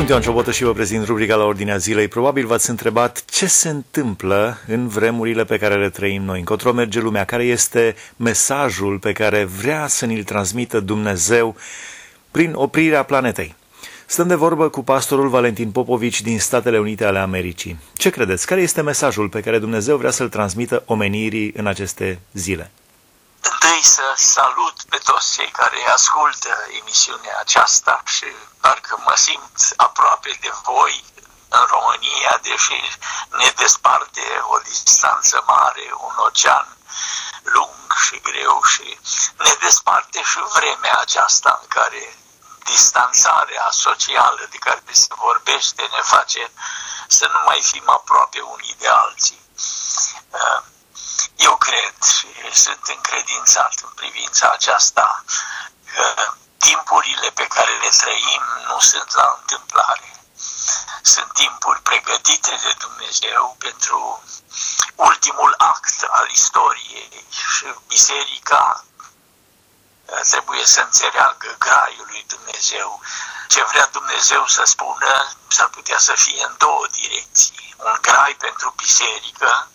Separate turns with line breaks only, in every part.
Sunt Ioan Ciobotă și vă prezint rubrica la Ordinea Zilei. Probabil v-ați întrebat ce se întâmplă în vremurile pe care le trăim noi, încotro merge lumea, care este mesajul pe care vrea să ni-l transmită Dumnezeu prin oprirea planetei. Stăm de vorbă cu pastorul Valentin Popovici din Statele Unite ale Americii. Ce credeți? Care este mesajul pe care Dumnezeu vrea să-l transmită omenirii în aceste zile?
Întâi să salut pe toți cei care ascultă emisiunea aceasta și parcă mă simt aproape de voi în România, deși ne desparte o distanță mare, un ocean lung și greu și ne desparte și vremea aceasta în care distanțarea socială de care se vorbește ne face să nu mai fim aproape unii de alții. Uh, eu cred și sunt încredințat în privința aceasta că timpurile pe care le trăim nu sunt la întâmplare. Sunt timpuri pregătite de Dumnezeu pentru ultimul act al istoriei și biserica trebuie să înțeleagă graiul lui Dumnezeu. Ce vrea Dumnezeu să spună s-ar putea să fie în două direcții. Un grai pentru biserică,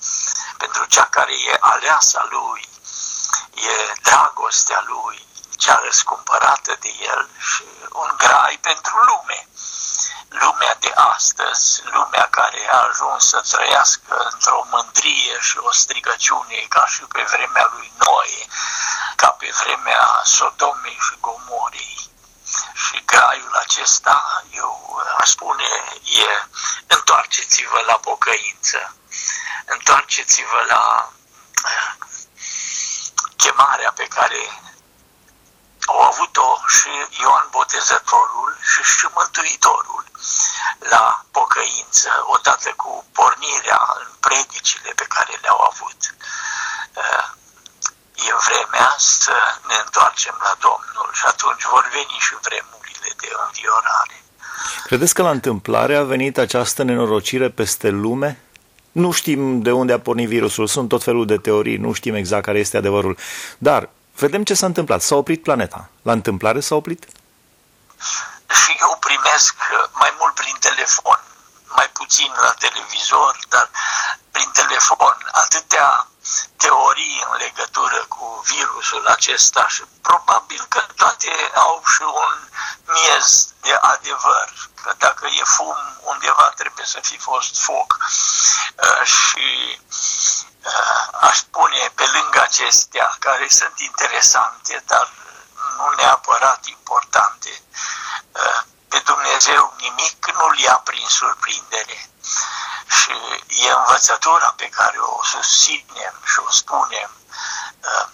pentru cea care e aleasa lui, e dragostea lui, cea răscumpărată de el și un grai pentru lume. Lumea de astăzi, lumea care a ajuns să trăiască într-o mândrie și o strigăciune ca și pe vremea lui Noe, ca pe vremea Sodomei și Gomorii. Și graiul acesta, eu aș spune, e întoarceți-vă la pocăință, întoarceți-vă la uh, chemarea pe care au avut-o și Ioan Botezătorul și și Mântuitorul la pocăință, odată cu pornirea în predicile pe care le-au avut. Uh, e vremea să ne întoarcem la Domnul și atunci vor veni și vremurile de înviorare.
Credeți că la întâmplare a venit această nenorocire peste lume? Nu știm de unde a pornit virusul, sunt tot felul de teorii, nu știm exact care este adevărul. Dar vedem ce s-a întâmplat. S-a oprit planeta. La întâmplare s-a oprit?
Și eu primesc mai mult prin telefon, mai puțin la televizor, dar prin telefon, atâtea teorii în legătură cu virusul acesta și probabil că toate au și un miez de adevăr, că dacă e fum undeva trebuie să fi fost foc. Uh, și uh, aș spune pe lângă acestea care sunt interesante, dar nu neapărat importante, uh, pe Dumnezeu nimic nu-l ia prin surprindere și e învățătura pe care o susținem și o spunem. Uh,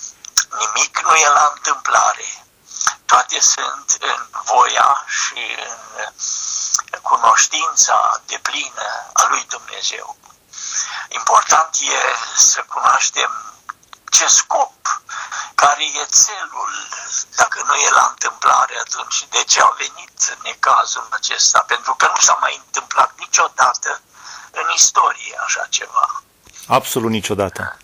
nimic nu e la întâmplare. Toate sunt în voia și în cunoștința de plină a lui Dumnezeu. Important e să cunoaștem ce scop, care e țelul. Dacă nu e la întâmplare, atunci de ce a venit necazul acesta? Pentru că nu s-a mai întâmplat niciodată în istorie așa ceva.
Absolut niciodată.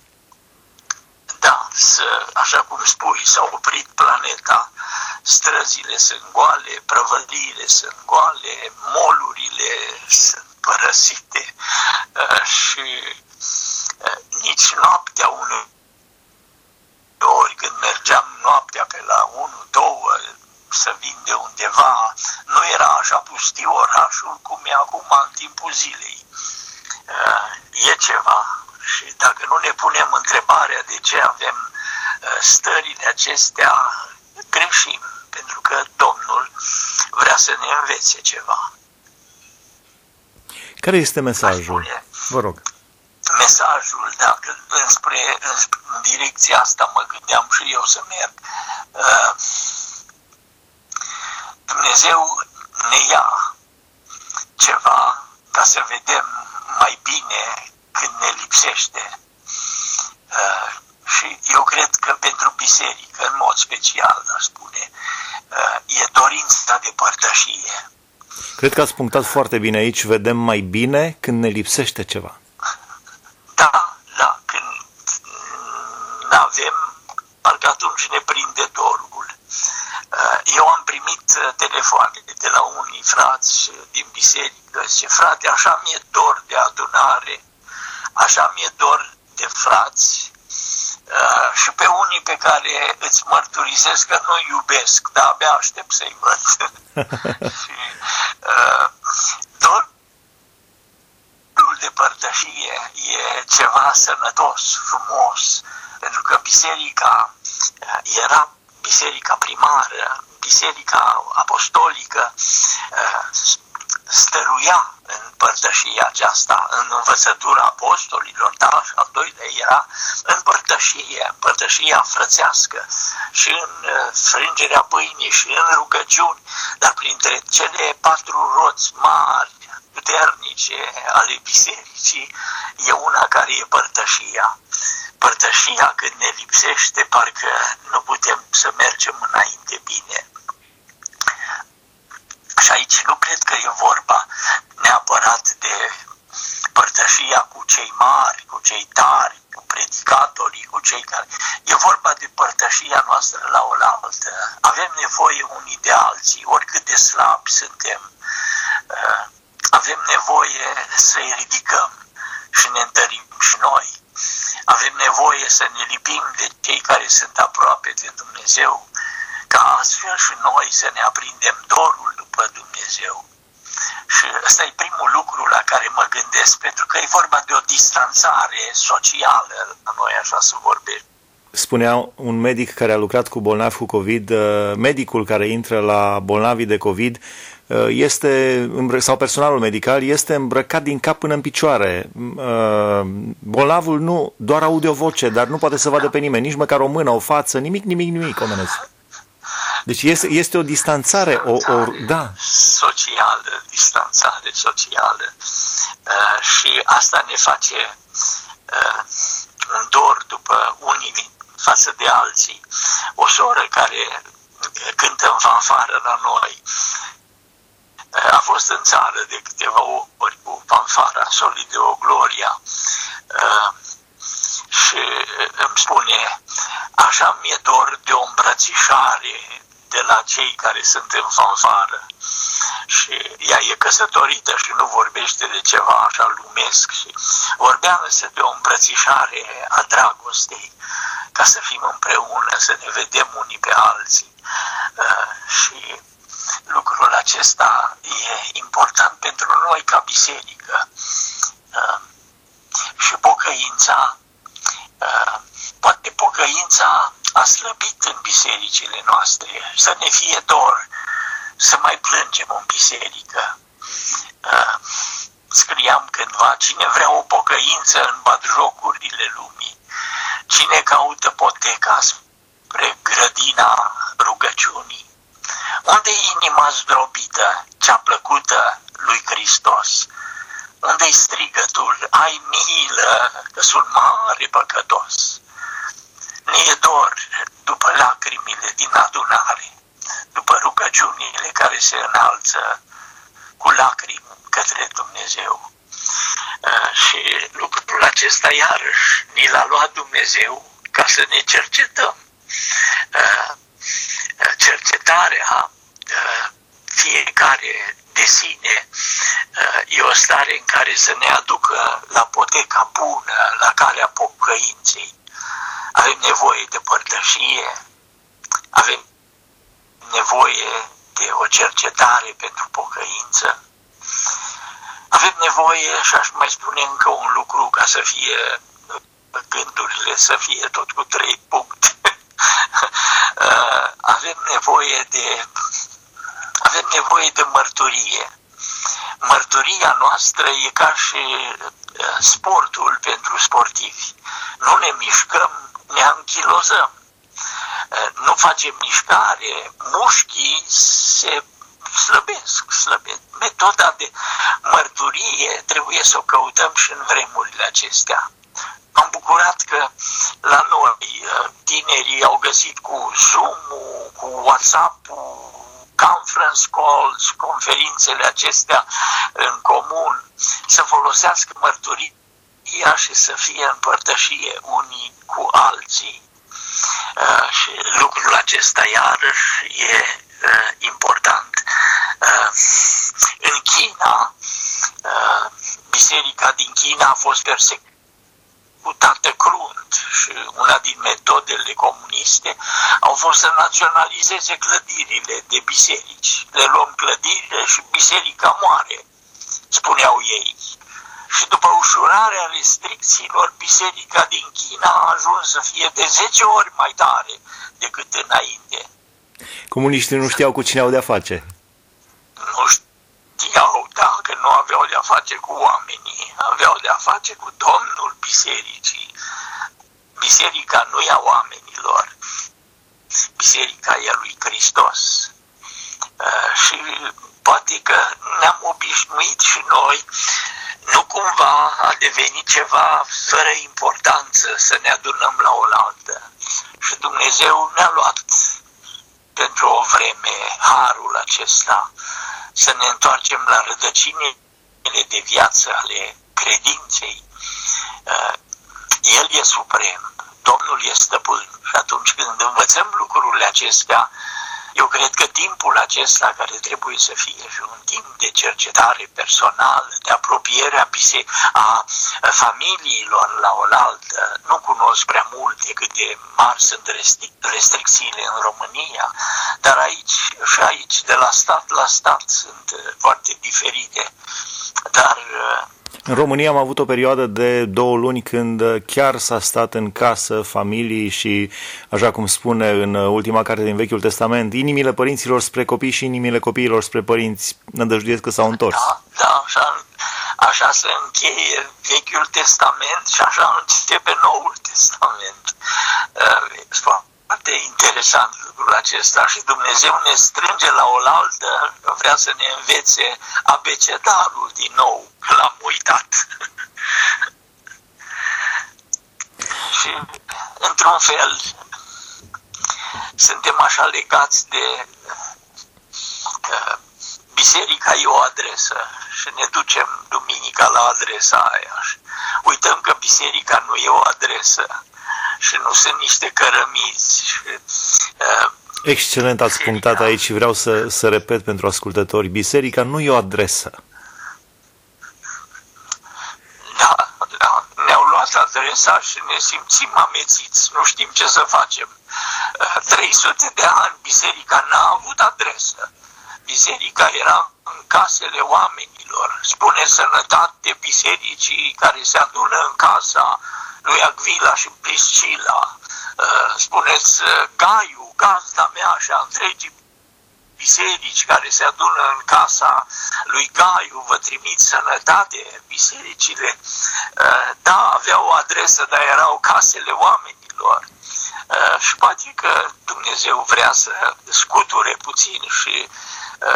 Da, să, așa cum spui, s-a oprit planeta, străzile sunt goale, prăvăliile sunt goale, molurile sunt părăsite uh, și uh, nici noaptea unui ori când mergeam noaptea pe la 1, 2 să vin de undeva, nu era așa pustiu orașul cum e acum în timpul zilei. E ceva. Și dacă nu ne punem întrebarea de ce avem uh, stările acestea, greșim, pentru că Domnul vrea să ne învețe ceva.
Care este mesajul? Vă rog.
Mesajul, dacă înspre, în direcția asta mă gândeam și eu să merg, uh, Dumnezeu ne ia ceva ca să vedem mai bine când ne lipsește. Uh, și eu cred că pentru biserică, în mod special, aș spune, uh, e dorința de părtășie.
Cred că ați punctat foarte bine aici, vedem mai bine când ne lipsește ceva.
Da, da, când nu avem, parcă atunci ne prinde dorul. Uh, eu am primit telefoane de la unii frați din biserică, zice, frate, așa mi-e dor de adunare, așa mi-e dor de frați, Uh, și pe unii pe care îți mărturisesc că nu iubesc, dar abia aștept să-i văd. și uh, dorul de părtășie e ceva sănătos, frumos, pentru că biserica uh, era biserica primară, biserica apostolică, uh, stăruia în părtășia aceasta, în învățătura apostolilor, dar al doilea era în părtășie, părtășia frățească și în uh, frângerea pâinii și în rugăciuni, dar printre cele patru roți mari, puternice ale bisericii, e una care e părtășia. Părtășia când ne lipsește, parcă nu putem să mergem înainte bine. Și aici nu cred că e vorba neapărat de părtășia cu cei mari, cu cei tari, cu predicatorii, cu cei care... E vorba de părtășia noastră la oaltă. Avem nevoie unii de alții, oricât de slabi suntem. Uh, avem nevoie să-i ridicăm și ne întărim și noi. Avem nevoie să ne lipim de cei care sunt aproape de Dumnezeu, ca astfel și noi să ne aprindem dorul după Dumnezeu. Și ăsta e primul lucru la care mă gândesc, pentru că e vorba de o distanțare socială la noi, așa să vorbim.
Spunea un medic care a lucrat cu bolnavi cu COVID, uh, medicul care intră la bolnavii de COVID uh, este, sau personalul medical este îmbrăcat din cap până în picioare. Uh, bolnavul nu, doar aude o voce, dar nu poate să vadă pe nimeni, nici măcar o mână, o față, nimic, nimic, nimic omenesc. Deci este, este o distanțare, o, o, da.
Socială, distanțare socială. Uh, și asta ne face uh, un dor după unii față de alții. O soră care cântă în fanfară la noi uh, a fost în țară de câteva ori cu fanfara Solideo Gloria uh, și îmi spune așa mi-e dor de o îmbrățișare de la cei care sunt în fanfară. Și ea e căsătorită și nu vorbește de ceva așa lumesc și vorbea însă de o îmbrățișare a dragostei, ca să fim împreună, să ne vedem unii pe alții. Uh, și lucrul acesta e important pentru noi ca biserică. Uh, și pocăința, uh, poate pocăința a slăbit în bisericile noastre, să ne fie dor să mai plângem în biserică. Uh, scriam cândva, cine vrea o pocăință în jocurile lumii, cine caută poteca spre grădina rugăciunii, unde e inima zdrobită, cea plăcută lui Hristos? Unde-i strigătul, ai milă, că sunt mare păcătos? ne e dor după lacrimile din adunare, după rugăciunile care se înalță cu lacrimi către Dumnezeu. Uh, și lucrul acesta iarăși ni l-a luat Dumnezeu ca să ne cercetăm. Uh, cercetarea uh, fiecare de sine e o stare în care să ne aducă la poteca bună, la calea pocăinței, avem nevoie de părtășie, avem nevoie de o cercetare pentru pocăință, avem nevoie, și aș mai spune încă un lucru, ca să fie gândurile să fie tot cu trei puncte. avem nevoie de avem nevoie de mărturie. Mărturia noastră e ca și uh, sportul pentru sportivi. Nu ne mișcăm ne anchilozăm, nu facem mișcare, mușchii se slăbesc, slăbesc. Metoda de mărturie trebuie să o căutăm și în vremurile acestea. am bucurat că la noi tinerii au găsit cu Zoom-ul, cu WhatsApp-ul, conference calls, conferințele acestea în comun, să folosească mărturii ea și să fie împărtășie unii cu alții. Uh, și lucrul acesta iarăși e uh, important. Uh, în China, uh, biserica din China a fost persecutată crunt și una din metodele comuniste au fost să naționalizeze clădirile de biserici. Le luăm clădirile și biserica moare, spuneau ei. Și după ușurarea restricțiilor, biserica din China a ajuns să fie de 10 ori mai tare decât înainte.
Comuniștii nu știau cu cine au de-a face.
Nu știau, dacă nu aveau de-a face cu oamenii, aveau de-a face cu Domnul Bisericii. Biserica nu e a oamenilor, biserica e a lui Hristos. Uh, și poate că ne-am obișnuit și noi nu cumva a devenit ceva fără importanță să ne adunăm la oaltă. Și Dumnezeu ne-a luat pentru o vreme harul acesta să ne întoarcem la rădăcinile de viață ale credinței. Uh, El e suprem, Domnul e stăpân și atunci când învățăm lucrurile acestea, eu cred că timpul acesta care trebuie să fie și un timp de cercetare personală, de apropiere a, a familiilor la oaltă, nu cunosc prea multe cât de mari sunt restricțiile în România, dar aici și aici, de la stat la stat, sunt foarte diferite. Dar
în România am avut o perioadă de două luni când chiar s-a stat în casă familii și, așa cum spune în ultima carte din Vechiul Testament, inimile părinților spre copii și inimile copiilor spre părinți nădăjduiesc că s-au întors.
Da, da, așa, așa se încheie Vechiul Testament și așa începe Noul Testament. Uh, foarte interesant lucrul acesta și Dumnezeu ne strânge la oaltă, vrea să ne învețe abecedarul din nou, l-am uitat. și, într-un fel, suntem așa legați de uh, biserica e o adresă și ne ducem duminica la adresa aia și uităm că biserica nu e o adresă și nu sunt niște cărămizi. Și,
uh, Excelent ați punctat aici și vreau să, să repet pentru ascultători. Biserica nu e o adresă.
Da, da. Ne-au luat adresa și ne simțim amețiți. Nu știm ce să facem. 300 uh, de ani biserica n-a avut adresă. Biserica era în casele oamenilor. Spune sănătate bisericii care se adună în casa lui Agvila și Priscila, uh, spuneți uh, Gaiu, gazda mea și a întregii biserici care se adună în casa lui Gaiu, vă trimit sănătate, bisericile, uh, da, aveau o adresă, dar erau casele oamenilor. Și poate că Dumnezeu vrea să scuture puțin și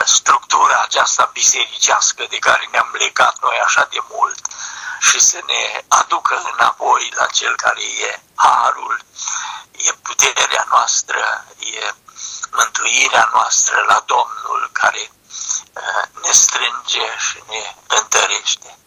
structura aceasta bisericească de care ne-am legat noi așa de mult și să ne aducă înapoi la Cel care e harul, e puterea noastră, e mântuirea noastră la Domnul care uh, ne strânge și ne întărește.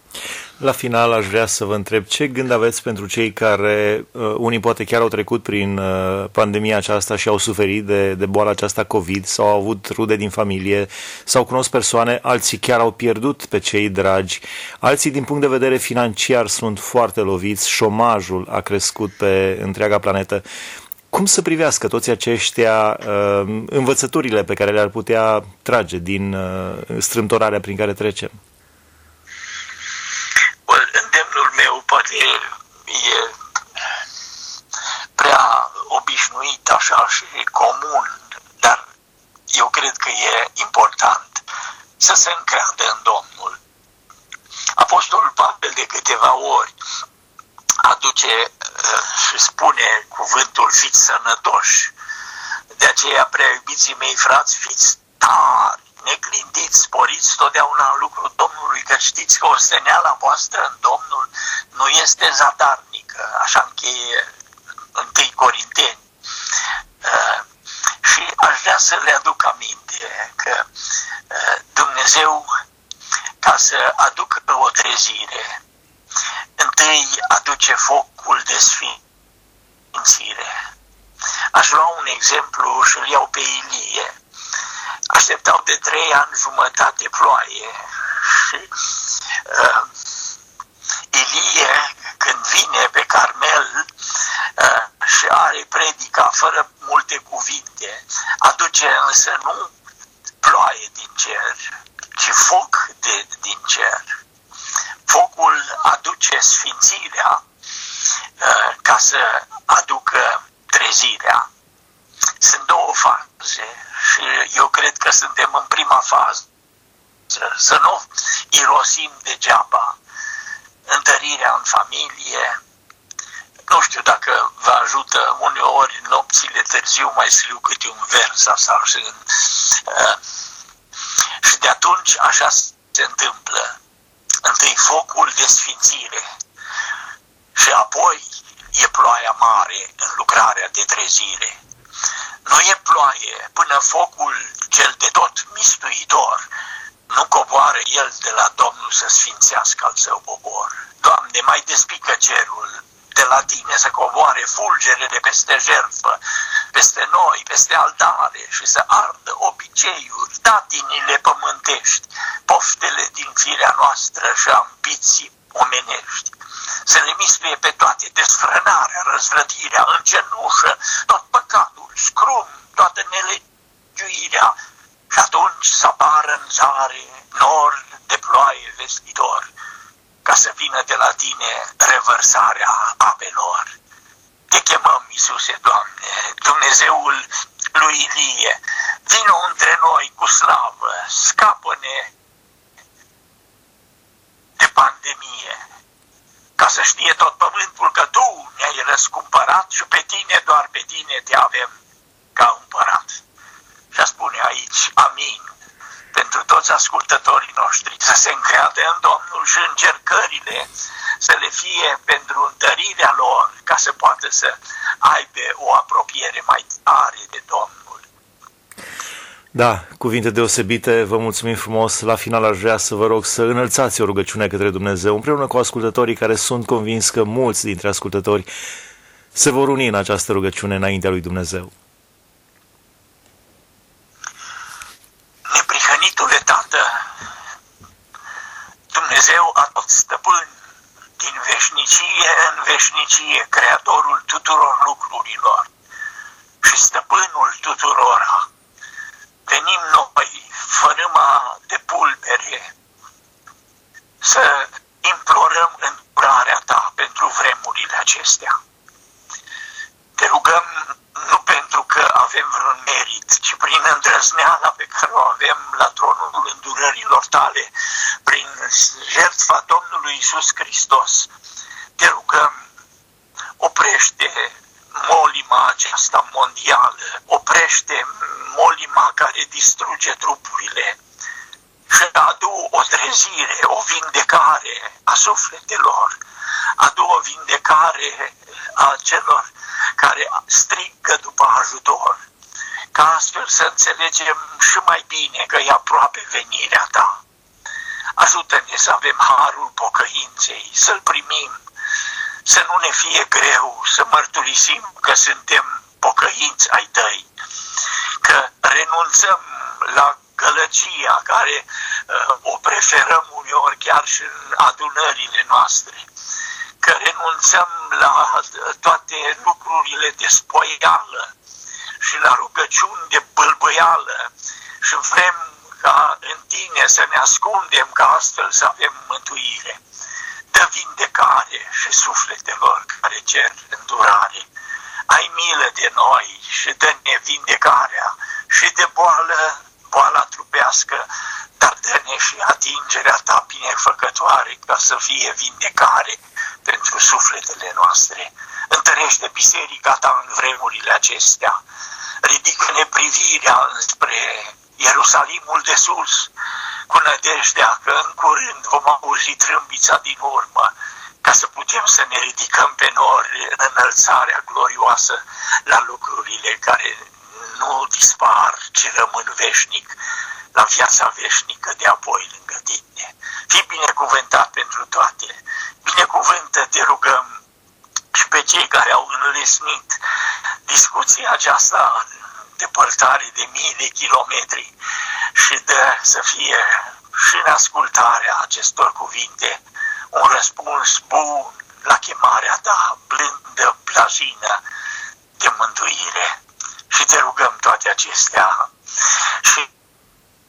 La final aș vrea să vă întreb ce gând aveți pentru cei care, uh, unii poate chiar au trecut prin uh, pandemia aceasta și au suferit de, de boala aceasta COVID sau au avut rude din familie sau cunosc persoane, alții chiar au pierdut pe cei dragi, alții din punct de vedere financiar sunt foarte loviți, șomajul a crescut pe întreaga planetă. Cum să privească toți aceștia uh, învățăturile pe care le-ar putea trage din uh, strâmtorarea prin care trecem?
E, e prea obișnuit așa și comun, dar eu cred că e important să se încreadă în Domnul. Apostolul Pavel de câteva ori aduce uh, și spune cuvântul fiți sănătoși. De aceea, prea iubiții mei frați, fiți tari, neclintiți, sporiți totdeauna în lucrul Domnului, că știți că osteneala voastră în Domnul nu este zadarnică, așa încheie întâi Corinteni. Uh, și aș vrea să le aduc aminte că uh, Dumnezeu, ca să aducă o trezire, întâi aduce focul de sfințire. Aș lua un exemplu și îl iau pe Ilie așteptau de trei ani jumătate ploaie și uh, Ilie, când vine pe Carmel uh, și are predica fără multe cuvinte, aduce însă nu ploaie din cer, ci foc de, din cer. Focul aduce sfințirea uh, ca să aducă trezirea. Sunt două faze și eu cred că suntem în prima fază. Să nu irosim degeaba întărirea în familie. Nu știu dacă vă ajută uneori în nopțile târziu mai scriu câte un vers sau și, în, uh, și de atunci așa se întâmplă. Întâi focul de sfințire și apoi e ploaia mare în lucrarea de trezire. Nu e ploaie până focul cel de tot mistuitor nu coboară el de la Domnul să sfințească al său popor. Doamne, mai despică cerul de la tine să coboare fulgerele peste jertfă, peste noi, peste altare și să ardă obiceiuri, datinile pământești, poftele din firea noastră și ambiții omenești. Să le mistuie pe toate, desfrânarea, răzvrătirea, încenușă, tot păcatul, scrum, toată nelegiuirea, și atunci să apară în zare nor de ploaie vestitor, ca să vină de la tine revărsarea apelor. Te chemăm, Iisuse, Doamne, Dumnezeul lui Ilie, vină între noi cu slavă, scapă-ne de pandemie, ca să știe tot pământul că Tu ne-ai răscumpărat și pe Tine, doar pe Tine te avem ca împărat. Și spune aici, amin, pentru toți ascultătorii noștri, să se încreadă în Domnul și încercările să le fie pentru întărirea lor, ca să poată să aibă o apropiere mai tare de Domnul.
Da, cuvinte deosebite, vă mulțumim frumos. La final aș vrea să vă rog să înălțați o rugăciune către Dumnezeu, împreună cu ascultătorii care sunt convins că mulți dintre ascultători se vor uni în această rugăciune înaintea lui Dumnezeu.
Neprihănitule Tată, Dumnezeu a tot stăpân din veșnicie în veșnicie, Creatorul tuturor lucrurilor și stăpânul tuturora. Venim noi, fărâma de pulbere, să implorăm îndurarea Ta pentru vremurile acestea. Te rugăm nu pentru că avem vreun merit, ci prin îndrăzneala pe care o avem la tronul îndurărilor tale, prin jertfa Domnului Isus Hristos. Te rugăm, oprește molima aceasta mondială, oprește molima care distruge trupurile și adu o trezire, o vindecare a sufletelor, adu o vindecare a celor care strigă după ajutor, ca astfel să înțelegem și mai bine că e aproape venirea ta. Ajută-ne să avem harul pocăinței, să-l primim, să nu ne fie greu să mărturisim că suntem pocăinți ai tăi, că renunțăm la gălăcia care uh, o preferăm uneori chiar și în adunările noastre, că renunțăm la toate lucrurile de spoială și la rugăciuni de bâlbăială și vrem ca în tine să ne ascundem ca astfel să avem mântuire. Dă vindecare și sufletelor care cer îndurare. Ai milă de noi și dă-ne vindecarea și de boală, boala trupească, dar dă-ne și atingerea ta binefăcătoare ca să fie vindecare pentru sufletele noastre. Întărește biserica ta în vremurile acestea. Ridică-ne privirea spre Ierusalimul de sus, cu nădejdea că în curând vom auzi trâmbița din urmă, ca să putem să ne ridicăm pe nori în înălțarea glorioasă la lucrurile care nu dispar, ci rămân veșnic, la viața veșnică de apoi lângă tine. Fii binecuvântat pentru toate. Binecuvântă, te rugăm, și pe cei care au înlesnit discuția aceasta depărtare de mii de kilometri și de să fie și în ascultarea acestor cuvinte un răspuns bun la chemarea ta, blândă, plajină de mântuire. Și te rugăm toate acestea. Și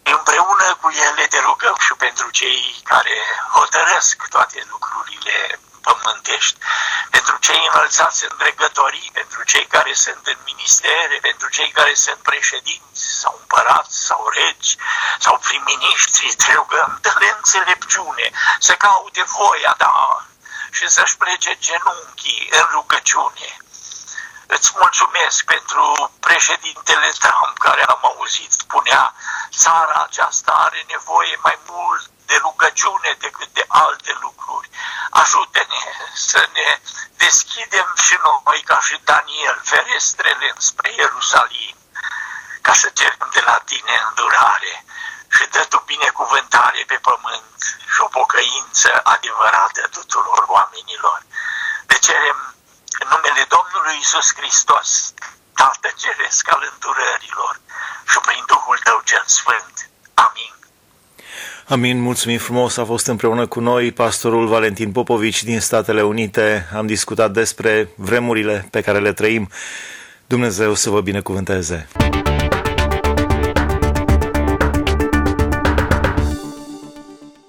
împreună cu ele te rugăm și pentru cei care hotărăsc toate lucrurile pământești, pentru cei înălțați în dregătorii, pentru cei care sunt în ministere, pentru cei care sunt președinți sau împărați sau regi sau prim-ministri, te rugăm, dă-le înțelepciune să caute voia ta și să-și plece genunchii în rugăciune. Îți mulțumesc pentru președintele Trump, care am auzit, spunea, țara aceasta are nevoie mai mult de rugăciune decât de alte lucruri. Ajută-ne să ne deschidem și noi, ca și Daniel, ferestrele spre Ierusalim, ca să cerem de la tine îndurare și dă tu binecuvântare pe pământ și o pocăință adevărată tuturor oamenilor. Le cerem în numele Domnului Isus Hristos, Tată Ceresc al îndurărilor și prin Duhul Tău cel Sfânt. Amin.
Amin, mulțumim frumos, a fost împreună cu noi pastorul Valentin Popovici din Statele Unite. Am discutat despre vremurile pe care le trăim. Dumnezeu să vă binecuvânteze!